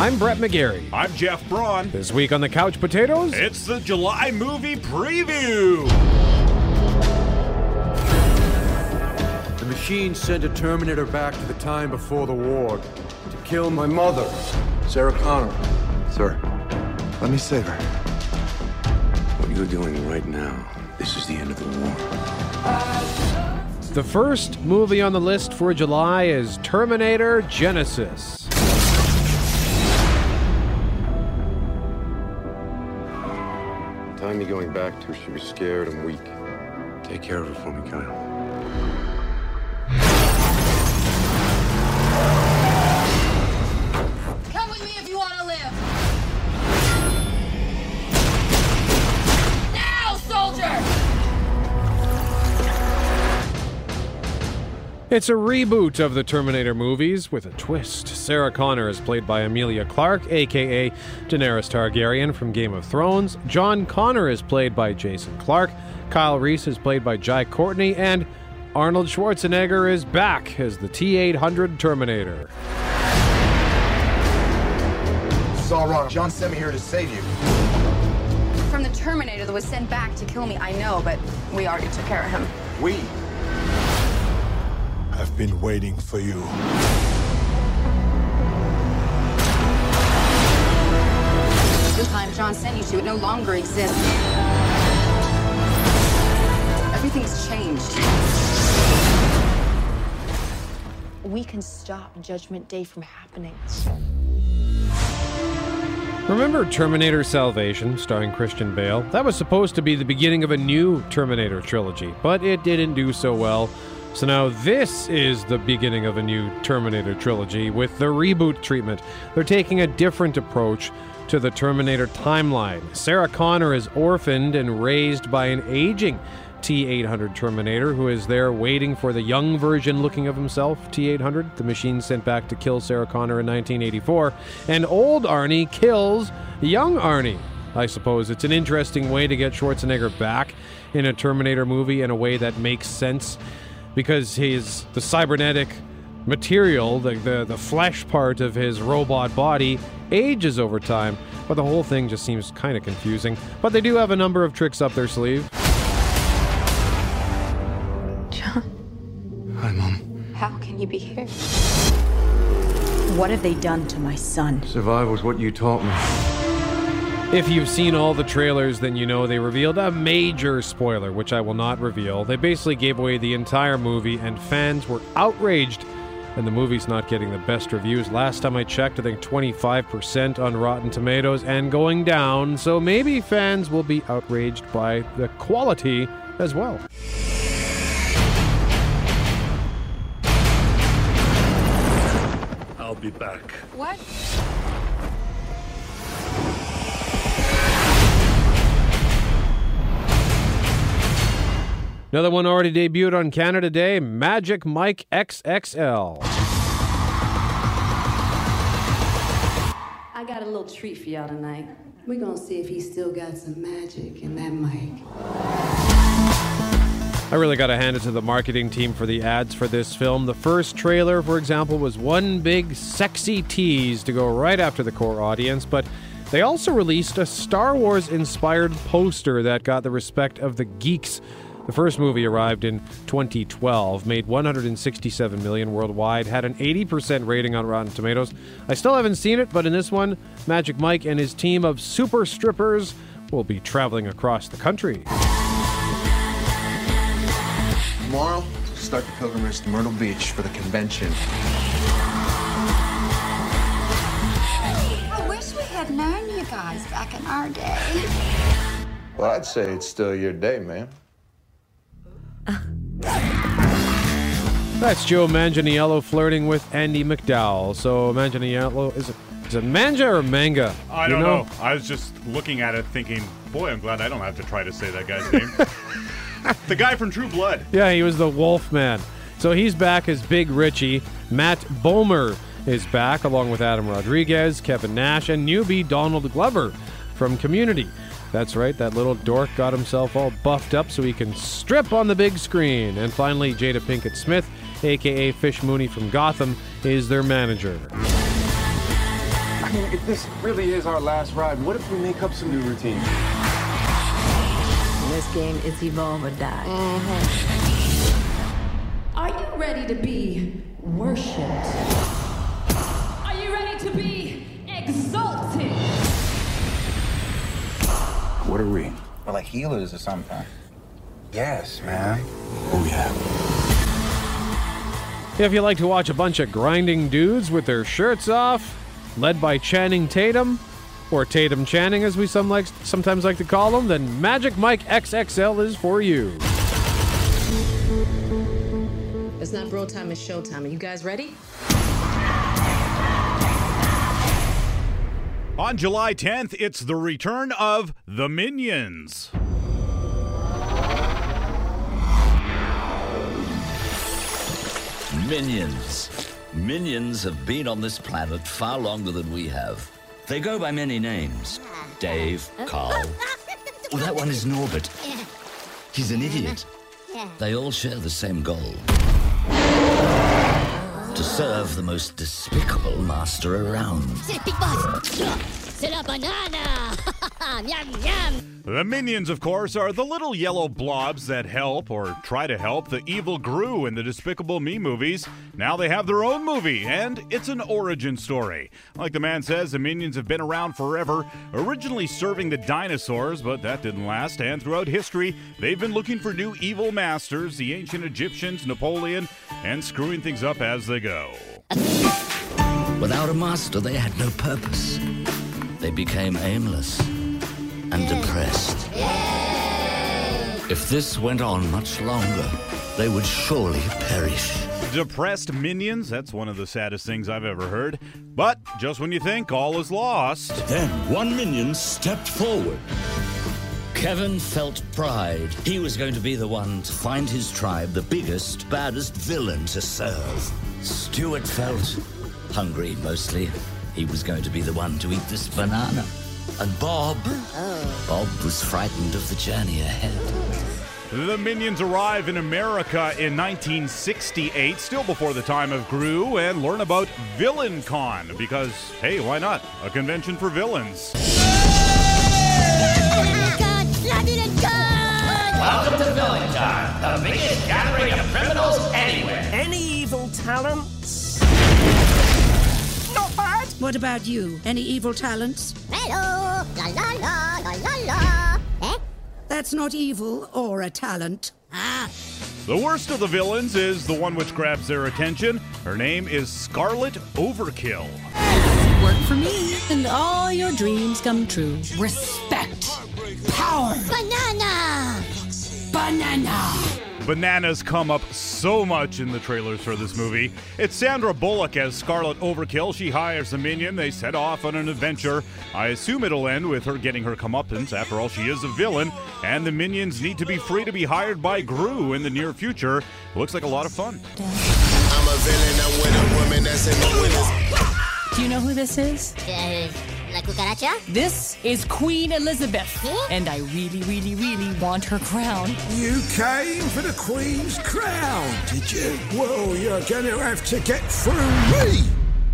I'm Brett McGarry. I'm Jeff Braun. This week on the Couch Potatoes, It's the July movie preview. The machine sent a Terminator back to the time before the war to kill my mother, Sarah Connor. Sir, let me save her. What you're doing right now, this is the end of the war. the first movie on the list for July is Terminator Genisys. Time you're going back to, she was scared and weak. Take care of her for me, Kyle. It's a reboot of the Terminator movies with a twist. Sarah Connor is played by Emilia Clarke, aka Daenerys Targaryen from Game of Thrones. John Connor is played by Jason Clarke. Kyle Reese is played by Jai Courtney, and Arnold Schwarzenegger is back as the T 800 Terminator. This is all wrong. John sent me here to save you. From the Terminator that was sent back to kill me, I know, but we already took care of him. We. I've been waiting for you. The time John sent you to, it no longer exists. Everything's changed. We can stop Judgment Day from happening. Remember Terminator Salvation, starring Christian Bale? That was supposed to be the beginning of a new Terminator trilogy, but it didn't do so well. So now this is the beginning of a new Terminator trilogy with the reboot treatment. They're taking a different approach to the Terminator timeline. Sarah Connor is orphaned and raised by an aging T 800 Terminator who is there waiting for the young version looking of himself, T 800, the machine sent back to kill Sarah Connor in 1984. And old Arnie kills young Arnie. I suppose it's an interesting way to get Schwarzenegger back in a Terminator movie in a way that makes sense because his the cybernetic material, the, the, the flesh part of his robot body, ages over time. But the whole thing just seems kind of confusing. But they do have a number of tricks up their sleeve. John, Hi, Mom. how can you be here? What have they done to my son? Survival's what you taught me. If you've seen all the trailers, then you know they revealed a major spoiler, which I will not reveal. They basically gave away the entire movie, and fans were outraged. And the movie's not getting the best reviews. Last time I checked, I think 25% on Rotten Tomatoes and going down. So maybe fans will be outraged by the quality as well. I'll be back. What? Another one already debuted on Canada Day Magic Mike XXL. I got a little treat for y'all tonight. We're gonna see if he's still got some magic in that mic. I really got to hand it to the marketing team for the ads for this film. The first trailer, for example, was one big sexy tease to go right after the core audience, but they also released a Star Wars inspired poster that got the respect of the geeks. The first movie arrived in 2012, made 167 million worldwide, had an 80% rating on Rotten Tomatoes. I still haven't seen it, but in this one, Magic Mike and his team of super strippers will be traveling across the country. Tomorrow, start the pilgrimage to Myrtle Beach for the convention. I wish we had known you guys back in our day. Well, I'd say it's still your day, man. That's Joe Manganiello flirting with Andie MacDowell. So Manganiello is it is it manja or manga? I You don't know? I was just looking at it thinking, boy, I'm glad I don't have to try to say that guy's name. the guy from True Blood. Yeah, he was the Wolf Man. So he's back as Big Richie. Matt Bomer is back along with Adam Rodriguez, Kevin Nash, and newbie Donald Glover from Community. That's right, that little dork got himself all buffed up so he can strip on the big screen. And finally, Jada Pinkett Smith, aka Fish Mooney from Gotham, is their manager. I mean, if this really is our last ride, what if we make up some new routine? This game is evolve or die. Mm-hmm. Are you ready to be worshipped? Are you ready to be exalted? What are we? We're like healers or something. Yes, man. Oh, yeah. If you like to watch a bunch of grinding dudes with their shirts off, led by Channing Tatum, or Tatum Channing as we some like, sometimes like to call him, then Magic Mike XXL is for you. It's not bro time, it's show time. Are you guys ready? On July 10th, it's the return of The Minions. Minions. Minions have been on this planet far longer than we have. They go by many names Dave, Carl. Oh, that one is Norbert. He's an idiot. They all share the same goal to serve the most despicable master around. Big Boss. Banana. Miam, miam. The Minions, of course, are the little yellow blobs that help or try to help the evil Gru in the Despicable Me movies. Now they have their own movie, and it's an origin story. Like the man says, the Minions have been around forever, originally serving the dinosaurs, but that didn't last, and throughout history, they've been looking for new evil masters, the ancient Egyptians, Napoleon, and screwing things up as they go. Without a master, they had no purpose. They became aimless and depressed. If this went on much longer, they would surely perish. Depressed minions, that's one of the saddest things I've ever heard. But just when you think all is lost, Then one minion stepped forward. Kevin felt pride. He was going to be the one to find his tribe the biggest, baddest villain to serve. Stuart felt hungry mostly. He was going to be the one to eat this banana. And Bob, Bob was frightened of the journey ahead. the minions arrive in America in 1968, still before the time of Gru, and learn about VillainCon because, hey, why not? A convention for villains. God, love it and God. Welcome to Villain Con, the biggest gathering of criminals anywhere. Any evil talents? Not bad. What about you? Any evil talents? Hello. La la la la la la. Eh? That's not evil or a talent. Ah. The worst of the villains is the one which grabs their attention. Her name is Scarlet Overkill. Work for me, and all your dreams come true. Respect. Power. Banana. Banana. Bananas come up so much in the trailers for this movie. It's Sandra Bullock as Scarlet Overkill. She hires a minion. They set off on an adventure. I assume it'll end with her getting her comeuppance. After all, she is a villain, and the minions need to be free to be hired by Gru in the near future. Looks like a lot of fun. I'm a villain, I'm a woman that's in the winners. Do you know who this is? Uh, la cucaracha? This is Queen Elizabeth, and I really, really, really want her crown. You came for the Queen's crown, did you? Well, you're going to have to get through me.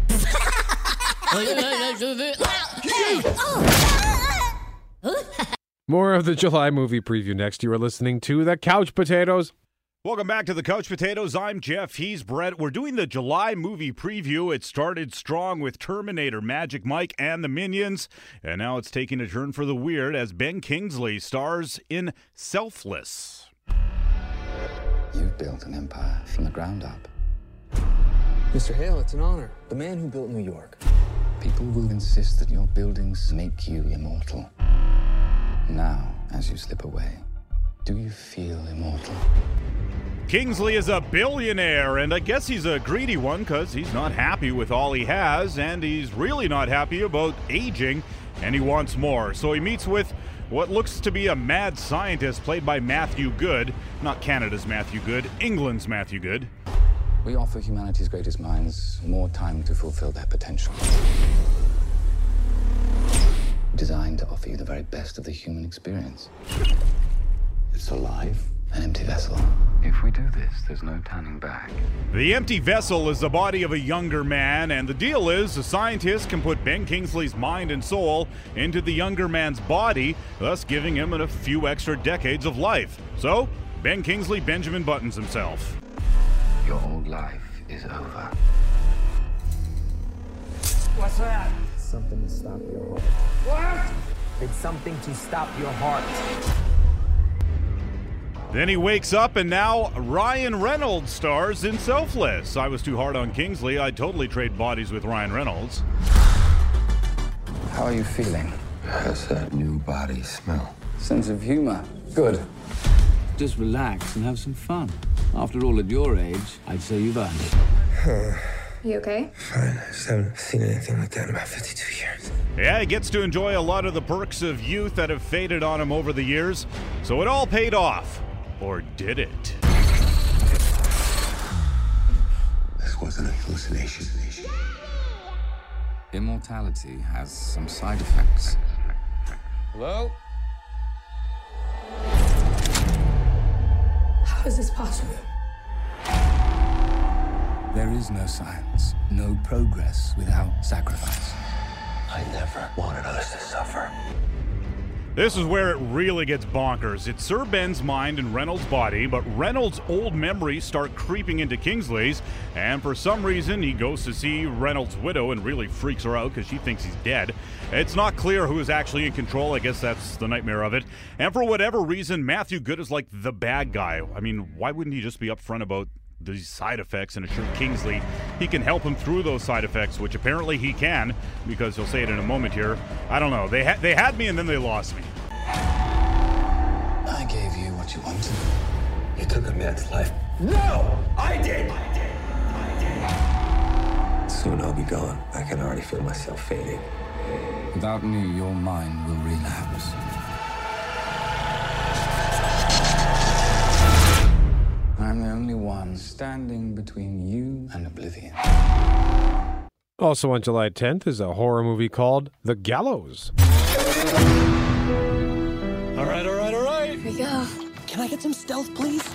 Oh. More of the July movie preview next. You are listening to The Couch Potatoes. Welcome back to the Couch Potatoes. I'm Jeff. He's Brett. We're doing the July movie preview. It started strong with Terminator, Magic Mike, and the Minions, and now it's taking a turn for the weird as Ben Kingsley stars in Selfless. You've built an empire from the ground up. Mr. Hale, it's an honor. The man who built New York. People will insist that your buildings make you immortal. Now, as you slip away, do you feel immortal? Kingsley is a billionaire, and I guess he's a greedy one because he's not happy with all he has, and he's really not happy about aging, and he wants more. So he meets with what looks to be a mad scientist played by Matthew Goode. Not Canada's Matthew Good, England's Matthew Goode. We offer humanity's greatest minds more time to fulfill their potential. Designed to offer you the very best of the human experience. It's alive. An empty vessel. If we do this, there's no turning back. The empty vessel is the body of a younger man, and the deal is a scientist can put Ben Kingsley's mind and soul into the younger man's body, thus giving him a few extra decades of life. So, Ben Kingsley Benjamin Buttons himself. Your old life is over. What's that? Something to stop your heart. What? It's something to stop your heart. Then he wakes up, and now Ryan Reynolds stars in Selfless. I was too hard on Kingsley. I'd totally trade bodies with Ryan Reynolds. How are you feeling? How's that new body smell? Sense of humor. Good. Just relax and have some fun. After all, at your age, I'd say you've earned it. You okay? Fine. I just haven't seen anything like that in about 52 years. Yeah, he gets to enjoy a lot of the perks of youth that have faded on him over the years. So it all paid off. Or did it? This wasn't a hallucination. Immortality has some side effects. Hello? How is this possible? There is no science, no progress without sacrifice. I never wanted us to suffer. This is where it really gets bonkers. It's Sir Ben's mind and Reynolds' body, but Reynolds' old memories start creeping into Kingsley's, and for some reason, he goes to see Reynolds' widow and really freaks her out because she thinks he's dead. It's not clear who is actually in control. I guess that's the nightmare of it. And for whatever reason, Matthew Goode is like the bad guy. I mean, why wouldn't he just be upfront about these side effects and assure Kingsley he can help him through those side effects, which apparently he can, because he'll say it in a moment here. I don't know. They ha- they had me and then they lost me. I gave you what you wanted. You took a man's life. No! I did! I did. I did. Soon I'll be gone. I can already feel myself fading. Without me, your mind will relapse. Standing between you and oblivion. Also on July 10th is a horror movie called The Gallows. All right, all right, all right. Here we go. Can I get some stealth, please?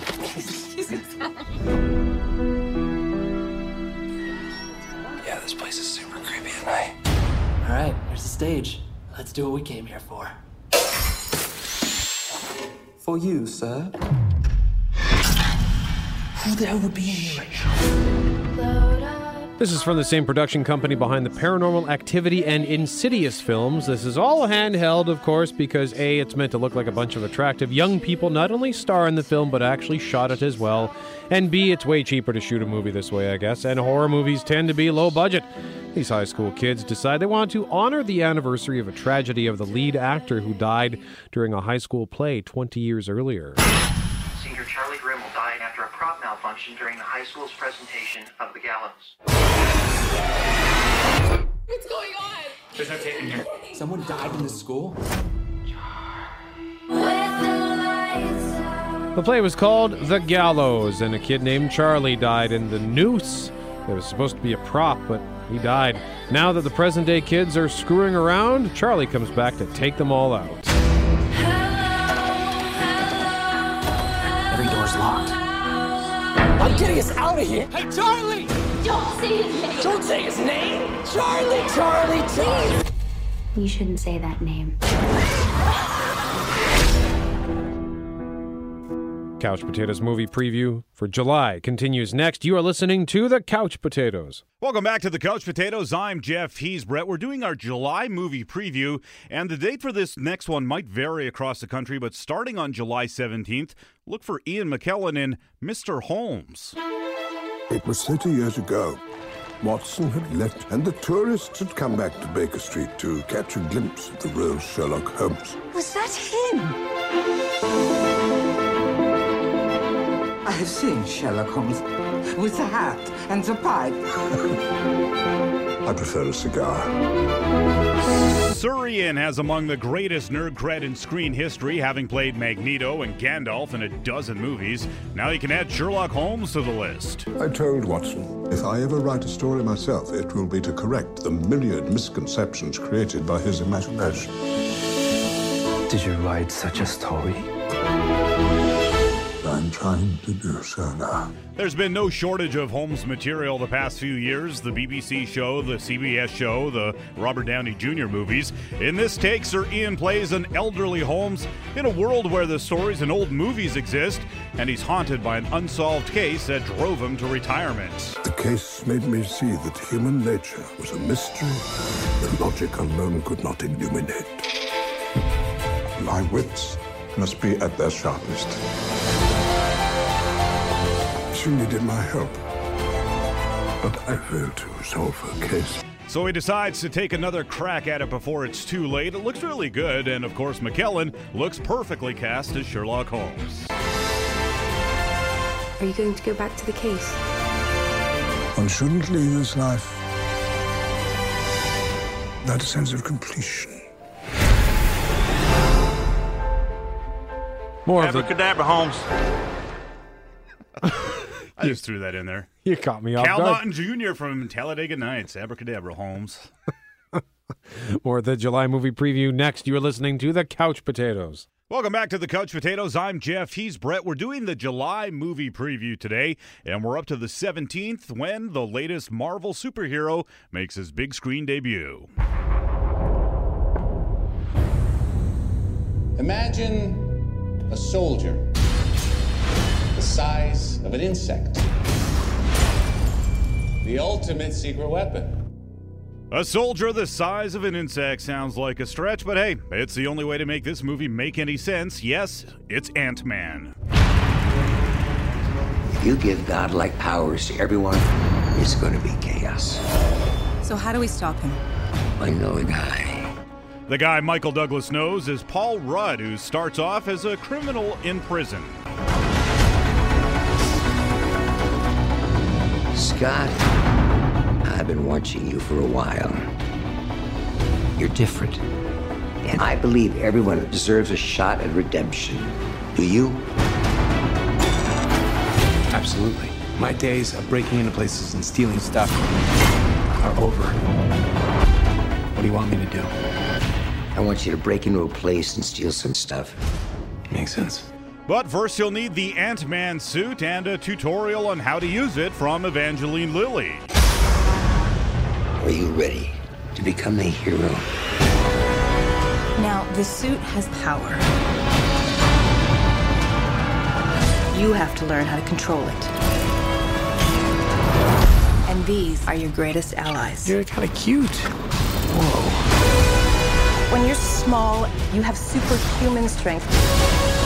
Yeah, this place is super creepy at night. All right, here's the stage. Let's do what we came here for. For you, sir. Who the hell would be in here? This is from the same production company behind the Paranormal Activity and Insidious films. This is all handheld, of course, because A, it's meant to look like a bunch of attractive young people not only star in the film, but actually shot it as well. And B, it's way cheaper to shoot a movie this way, I guess. And horror movies tend to be low budget. These high school kids decide they want to honor the anniversary of a tragedy of the lead actor who died during a high school play 20 years earlier. Senior Charlie Grimille died after a prop during the high school's presentation of The Gallows. What's going on? There's no tape in here. Someone died in the school? The play was called The Gallows, and a kid named Charlie died in the noose. It was supposed to be a prop, but he died. Now that the present day kids are screwing around, Charlie comes back to take them all out. I'm getting us out of here. Hey, Charlie! Don't say his name. Don't say his name! Charlie! Charlie! Charlie! You shouldn't say that name. Couch Potatoes movie preview for July continues next. You are listening to The Couch Potatoes. Welcome back to the Couch Potatoes. I'm Jeff. He's Brett. We're doing our July movie preview, and the date for this next one might vary across the country, but starting on July 17th, look for Ian McKellen in Mr. Holmes. It was 30 years ago. Watson had left, and the tourists had come back to Baker Street to catch a glimpse of the real Sherlock Holmes. Was that him? I have seen Sherlock Holmes with the hat and the pipe. I prefer a cigar. Sir Ian has among the greatest nerd cred in screen history, having played Magneto and Gandalf in a dozen movies. Now he can add Sherlock Holmes to the list. I told Watson, if I ever write a story myself, it will be to correct the myriad misconceptions created by his imagination. Did you write such a story? I'm trying to do so now. There's been no shortage of Holmes material the past few years. The BBC show, the CBS show, the Robert Downey Jr. movies. In this take, Sir Ian plays an elderly Holmes in a world where the stories and old movies exist, and he's haunted by an unsolved case that drove him to retirement. The case made me see that human nature was a mystery that logic alone could not illuminate. My wits must be at their sharpest. She needed my help, but I failed to solve her case. So he decides to take another crack at it before it's too late. It looks really good, and of course, McKellen looks perfectly cast as Sherlock Holmes. Are you going to go back to the case? One shouldn't leave this life. That sense of completion. More of the, Abracadabra, Holmes. I just threw that in there. you caught me off Cal guard. Naughton Jr. from Talladega Nights, Abracadabra Holmes. More of the July movie preview next. You are listening to the Couch Potatoes. Welcome back to the Couch Potatoes. I'm Jeff. He's Brett. We're doing the July movie preview today, and we're up to the 17th when the latest Marvel superhero makes his big screen debut. Imagine a soldier the size of an insect. The ultimate secret weapon. A soldier the size of an insect sounds like a stretch, but hey, it's the only way to make this movie make any sense. Yes, it's Ant Man. If you give godlike powers to everyone, it's going to be chaos. So, how do we stop him? I know a guy. The guy Michael Douglas knows is Paul Rudd, who starts off as a criminal in prison. Scott, I've been watching you for a while. You're different. And I believe everyone deserves a shot at redemption. Do you? Absolutely. My days of breaking into places and stealing stuff are over. What do you want me to do? I want you to break into a place and steal some stuff. Makes sense. But first, you'll need the Ant Man suit and a tutorial on how to use it from Evangeline Lilly. Are you ready to become a hero? Now, the suit has power. You have to learn how to control it. And these are your greatest allies. You're kind of cute. When you're small, you have superhuman strength.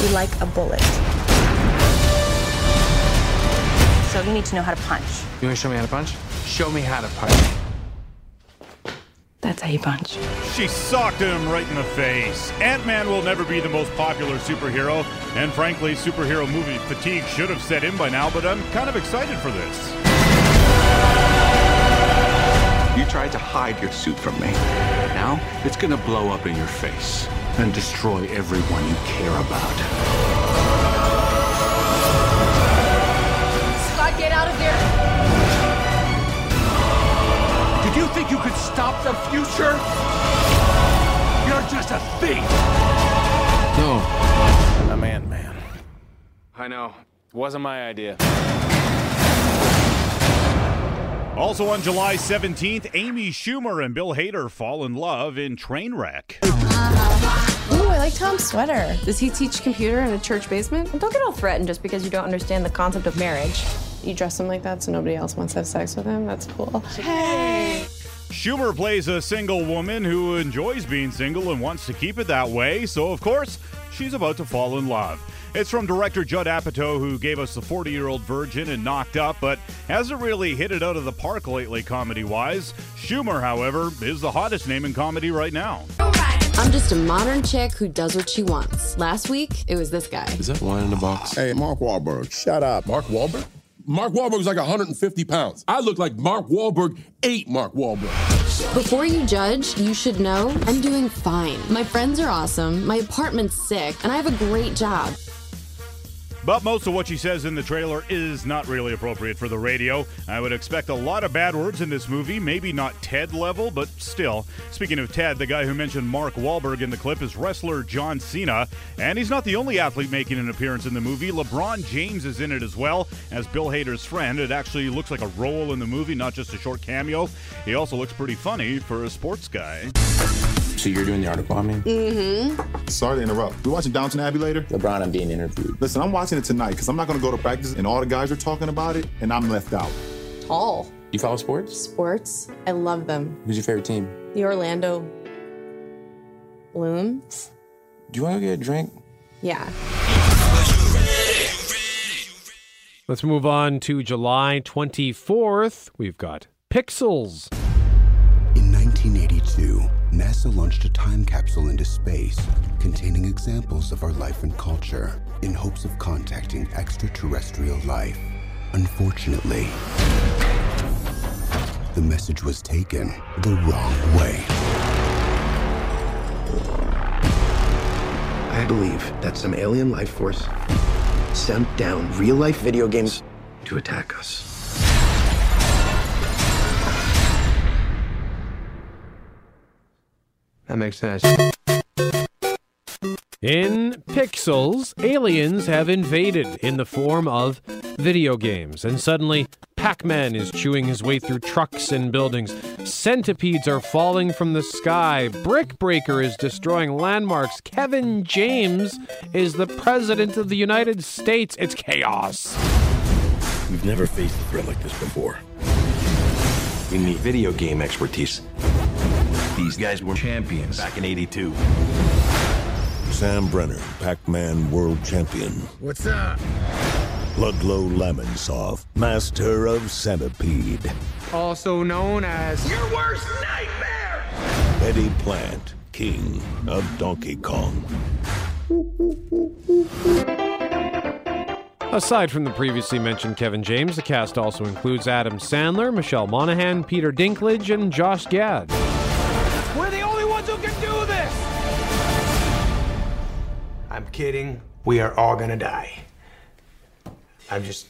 You're like a bullet. So you need to know how to punch. You want to show me how to punch? Show me how to punch. That's how you punch. She socked him right in the face. Ant Man will never be the most popular superhero, and frankly, superhero movie fatigue should have set in by now, but I'm kind of excited for this. You tried to hide your suit from me. Now it's gonna blow up in your face and destroy everyone you care about. Scott, get out of there! Did you think you could stop the future? You're just a thief! No. I'm Ant Man. I know. Wasn't my idea. Also on July 17th, Amy Schumer and Bill Hader fall in love in Trainwreck. Uh-huh. Ooh, I like Tom's sweater. Does he teach computer in a church basement? Don't get all threatened just because you don't understand the concept of marriage. You dress him like that so nobody else wants to have sex with him? That's cool. Hey! Schumer plays a single woman who enjoys being single and wants to keep it that way, so of course, she's about to fall in love. It's from director Judd Apatow, who gave us The 40 Year Old Virgin and Knocked Up, but hasn't really hit it out of the park lately, comedy wise. Schumer, however, is the hottest name in comedy right now. I'm just a modern chick who does what she wants. Last week, it was this guy. Is that wine in the box? Hey, Mark Wahlberg, shut up. Mark Wahlberg? Mark Wahlberg's like 150 pounds. I look like Mark Wahlberg ate Mark Wahlberg. Before you judge, you should know I'm doing fine. My friends are awesome, my apartment's sick, and I have a great job. But most of what she says in the trailer is not really appropriate for the radio. I would expect a lot of bad words in this movie, maybe not Ted level, but still. Speaking of Ted, the guy who mentioned Mark Wahlberg in the clip is wrestler John Cena, and he's not the only athlete making an appearance in the movie. LeBron James is in it as well as Bill Hader's friend. It actually looks like a role in the movie, not just a short cameo. He also looks pretty funny for a sports guy. So you're doing the article on me? Mm-hmm. Sorry to interrupt. We watching Downton Abbey later? LeBron, I'm being interviewed. Listen, I'm watching it tonight because I'm not going to go to practice and all the guys are talking about it and I'm left out. Tall. You follow sports? Sports. I love them. Who's your favorite team? The Orlando Blooms. Do you want to get a drink? Yeah. Let's move on to July 24th. We've got Pixels. In 1982, NASA launched a time capsule into space containing examples of our life and culture in hopes of contacting extraterrestrial life. Unfortunately, the message was taken the wrong way. I believe that some alien life force sent down real life video games to attack us. That makes sense. In Pixels, aliens have invaded in the form of video games, and suddenly Pac Man is chewing his way through trucks and buildings. Centipedes are falling from the sky. Brick Breaker is destroying landmarks. Kevin James is the President of the United States. It's chaos. We've never faced a threat like this before. We need video game expertise. These guys were champions back in 82. Sam Brenner, Pac-Man World Champion. What's up? Ludlow Lamonsoff, Master of Centipede. Also known as your worst nightmare. Eddie Plant, King of Donkey Kong. Aside from the previously mentioned Kevin James, the cast also includes Adam Sandler, Michelle Monaghan, Peter Dinklage, and Josh Gad. I'm kidding. We are all gonna die. I'm just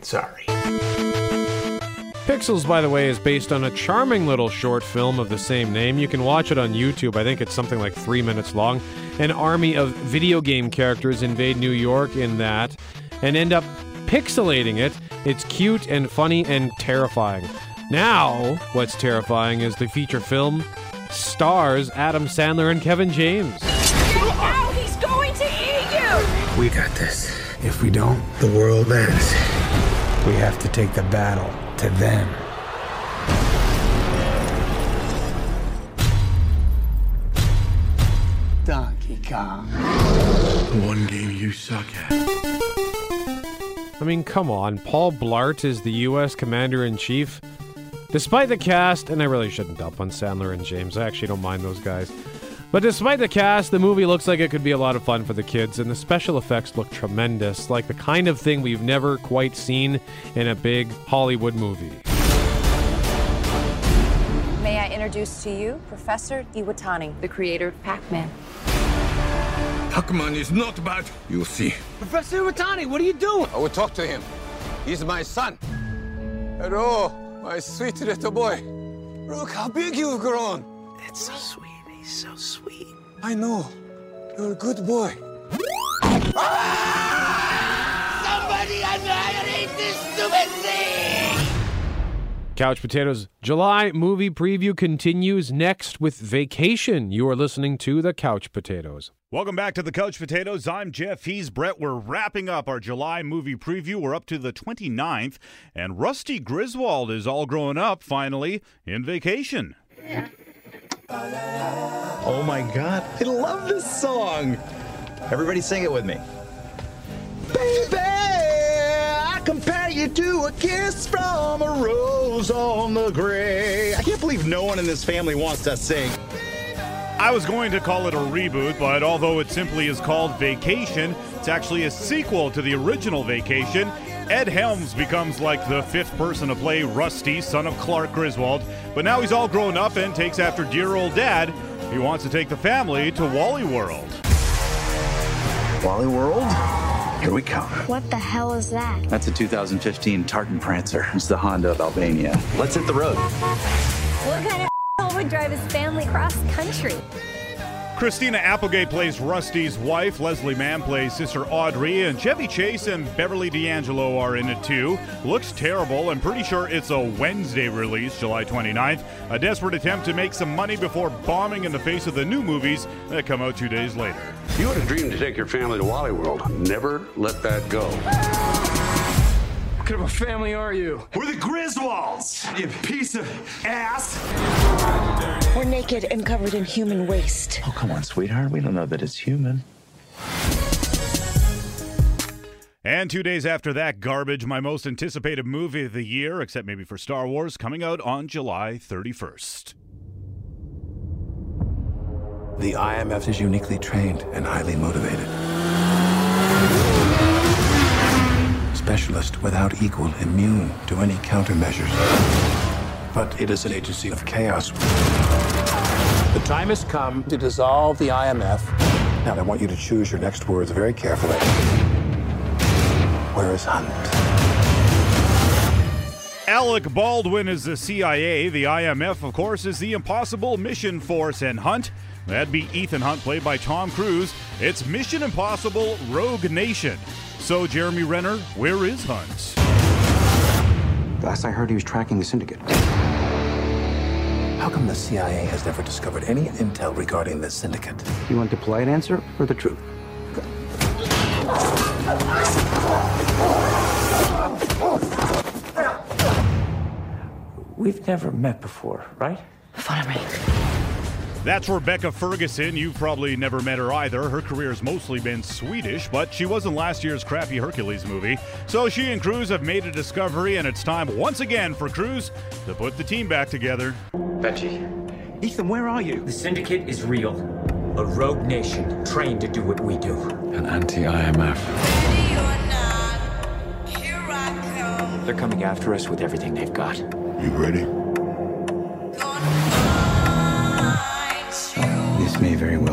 sorry. Pixels, by the way, is based on a charming little short film of the same name. You can watch it on YouTube. I think it's something like three minutes long. An army of video game characters invade New York in that and end up pixelating it. It's cute and funny and terrifying. Now, what's terrifying is the feature film stars Adam Sandler and Kevin James. We got this. If we don't, the world ends. We have to take the battle to them. Donkey Kong. The one game you suck at. I mean, come on. Paul Blart is the U.S. Commander in Chief. Despite the cast, and I really shouldn't dump on Sandler and James, I actually don't mind those guys. But despite the cast, the movie looks like it could be a lot of fun for the kids, and the special effects look tremendous, like the kind of thing we've never quite seen in a big Hollywood movie. May I introduce to you Professor Iwatani, the creator of Pac-Man. Pac-Man is not bad. You'll see. Professor Watani, what are you doing? I will talk to him. He's my son. Hello, my sweet little boy. Look how big you've grown. It's so sweet. He's so sweet. I know. You're a good boy. Somebody annihilate this stupid thing! Couch Potatoes July movie preview continues next with Vacation. You are listening to the Couch Potatoes. Welcome back to the Couch Potatoes. I'm Jeff. He's Brett. We're wrapping up our July movie preview. We're up to the 29th, and Rusty Griswold is all grown up finally in vacation. Oh my god, I love this song. Everybody sing it with me. Baby, I compare you to a kiss from a rose on the grave. I can't believe no one in this family wants to sing. I was going to call it a reboot, but although it simply is called Vacation, it's actually a sequel to the original Vacation. Ed Helms becomes like the fifth person to play Rusty, son of Clark Griswold, but now he's all grown up and takes after dear old dad. He wants to take the family to Wally World. Wally World? Here we come. What the hell is that? That's a 2015 Tartan Prancer. It's the Honda of Albania. Let's hit the road. What kind of would drive his family cross country? Christina Applegate plays Rusty's wife. Leslie Mann plays Sister Audrey. And Chevy Chase and Beverly D'Angelo are in it too. Looks terrible. I'm pretty sure it's a Wednesday release, July 29th. A desperate attempt to make some money before bombing in the face of the new movies that come out two days later. You had a dream to take your family to Wally World. Never let that go. What kind of a family are you? We're the Griswolds, you piece of ass. We're naked and covered in human waste. Oh, come on, sweetheart. We don't know that it's human. And two days after that garbage, my most anticipated movie of the year, except maybe for Star Wars, coming out on July 31st. The IMF is uniquely trained and highly motivated. Specialist without equal, immune to any countermeasures. But it is an agency of chaos. The time has come to dissolve the IMF. Now, I want you to choose your next words very carefully. Where is Hunt? Alec Baldwin is the CIA. The IMF, of course, is the Impossible Mission Force. And Hunt, that'd be Ethan Hunt, played by Tom Cruise. It's Mission Impossible Rogue Nation. So, Jeremy Renner, where is Hunt? Last I heard, he was tracking the syndicate. How come the CIA has never discovered any intel regarding this syndicate? You want the polite answer or the truth? We've never met before, right? Follow me. That's Rebecca Ferguson. You've probably never met her either. Her career's mostly been Swedish, but she was in last year's crappy Hercules movie. So she and Cruise have made a discovery, and it's time once again for Cruise to put the team back together. Benji, Ethan, where are you? the Syndicate is real. A rogue nation trained to do what we do. An anti IMF. They're coming after us with everything they've got. You ready?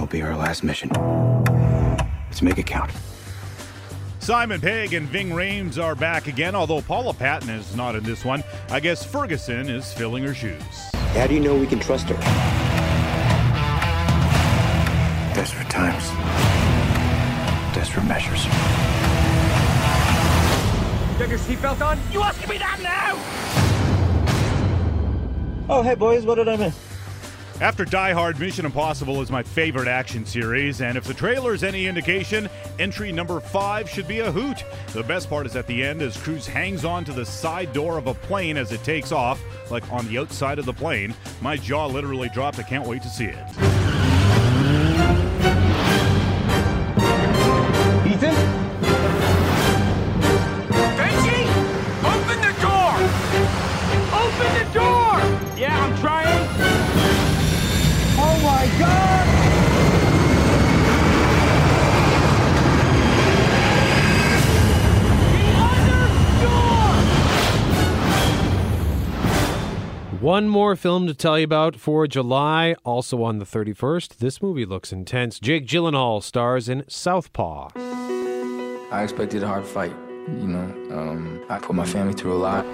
May very be our last mission. Let's make it count. Simon Pegg and Ving Rhames are back again, although Paula Patton is not in this one. I guess Ferguson is filling her shoes. How do you know we can trust her? Desperate times. Desperate measures. You have your seatbelt on? You asking me that now? Oh, hey, boys, what did I miss? After Die Hard, Mission Impossible is my favorite action series, and if the trailer's any indication, entry number five should be a hoot. The best part is at the end as Cruise hangs on to the side door of a plane as it takes off, like on the outside of the plane. My jaw literally dropped. I can't wait to see it. Ethan? One more film to tell you about for July, also on the 31st. This movie looks intense. Jake Gyllenhaal stars in Southpaw. I expected a hard fight. You know, um, I put my family through a lot.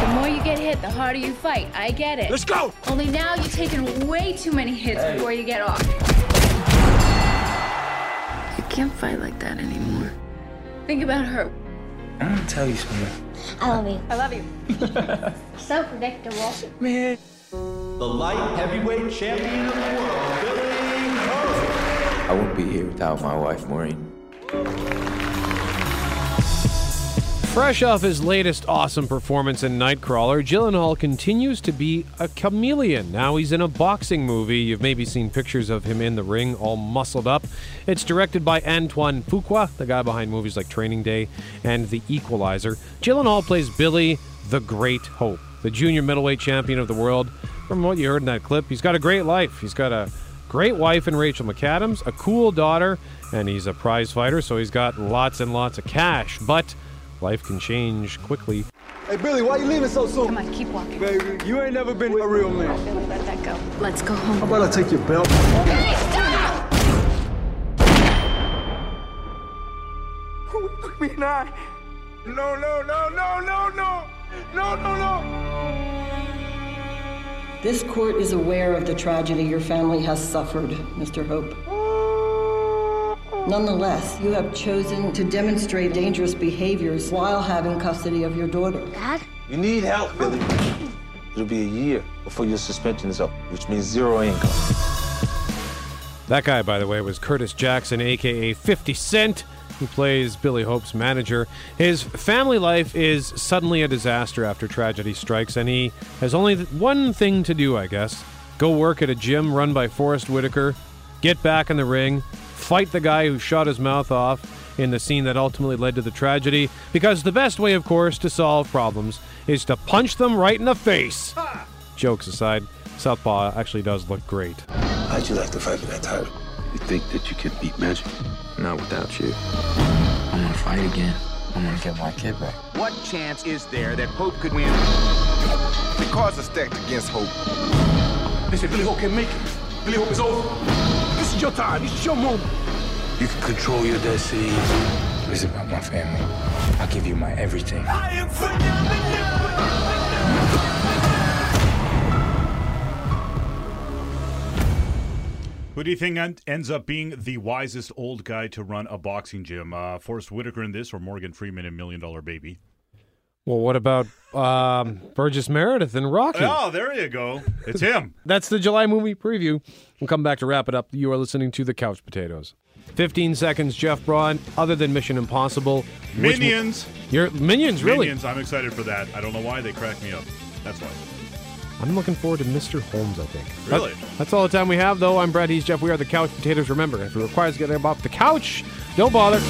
The more you get hit, the harder you fight. I get it. Let's go! Only now you've taken way too many hits Hey. before you get off. You can't fight like that anymore. Think about her. I'm gonna tell you something. I love you. I love you. So predictable. Man. The light heavyweight champion of the world, Billy Curry. I wouldn't be here without my wife, Maureen. Fresh off his latest awesome performance in Nightcrawler, Gyllenhaal continues to be a chameleon. Now he's in a boxing movie. You've maybe seen pictures of him in the ring, all muscled up. It's directed by Antoine Fuqua, the guy behind movies like Training Day and The Equalizer. Gyllenhaal plays Billy the Great Hope, the junior middleweight champion of the world. From what you heard in that clip, he's got a great life. He's got a great wife in Rachel McAdams, a cool daughter, and he's a prize fighter, so he's got lots and lots of cash. But life can change quickly. Hey, Billy, why you leaving so soon? Come on, keep walking. Baby, you ain't never been a real man. Billy, let that go. Let's go home. How about I take your belt? Hey, stop! me and I. No, no, no, no, no, no. No, no, no. This court is aware of the tragedy your family has suffered, Mr. Hope. Nonetheless, you have chosen to demonstrate dangerous behaviors while having custody of your daughter. Dad? You need help, Billy. It'll be a year before your suspension is up, which means zero income. That guy, by the way, was Curtis Jackson, aka 50 Cent, who plays Billy Hope's manager. His family life is suddenly a disaster after tragedy strikes, and he has only one thing to do, I guess go work at a gym run by Forest Whitaker, get back in the ring, fight the guy who shot his mouth off in the scene that ultimately led to the tragedy, because the best way, of course, to solve problems is to punch them right in the face. Jokes aside, Southpaw actually does look great. How'd you like to fight for that title? You think that you can beat Magic? Not without you. I'm gonna fight again. I'm gonna get my kid back. What chance is there that Hope could win? The cards are stacked against Hope. They said Billy Hope can make it. Billy Hope is over. This your time. This is your moment. You can control your destiny. It's about my family. I'll give you my everything. I am phenomenal. Who do you think en- ends up being the wisest old guy to run a boxing gym? Uh, Forest Whitaker in this, or Morgan Freeman in Million Dollar Baby? Well, what about um, Burgess Meredith and Rocky? Oh, there you go. It's him. That's the July movie preview. We'll come back to wrap it up. You are listening to The Couch Potatoes. 15 seconds, Jeff Braun. Other than Mission Impossible, which mo- Minions. Your Minions, really? Minions. I'm excited for that. I don't know why they crack me up. That's why. I'm looking forward to Mr. Holmes, I think. Really? That- that's all the time we have, though. I'm Brad. He's Jeff. We are The Couch Potatoes. Remember, if it requires getting up off the couch, don't bother.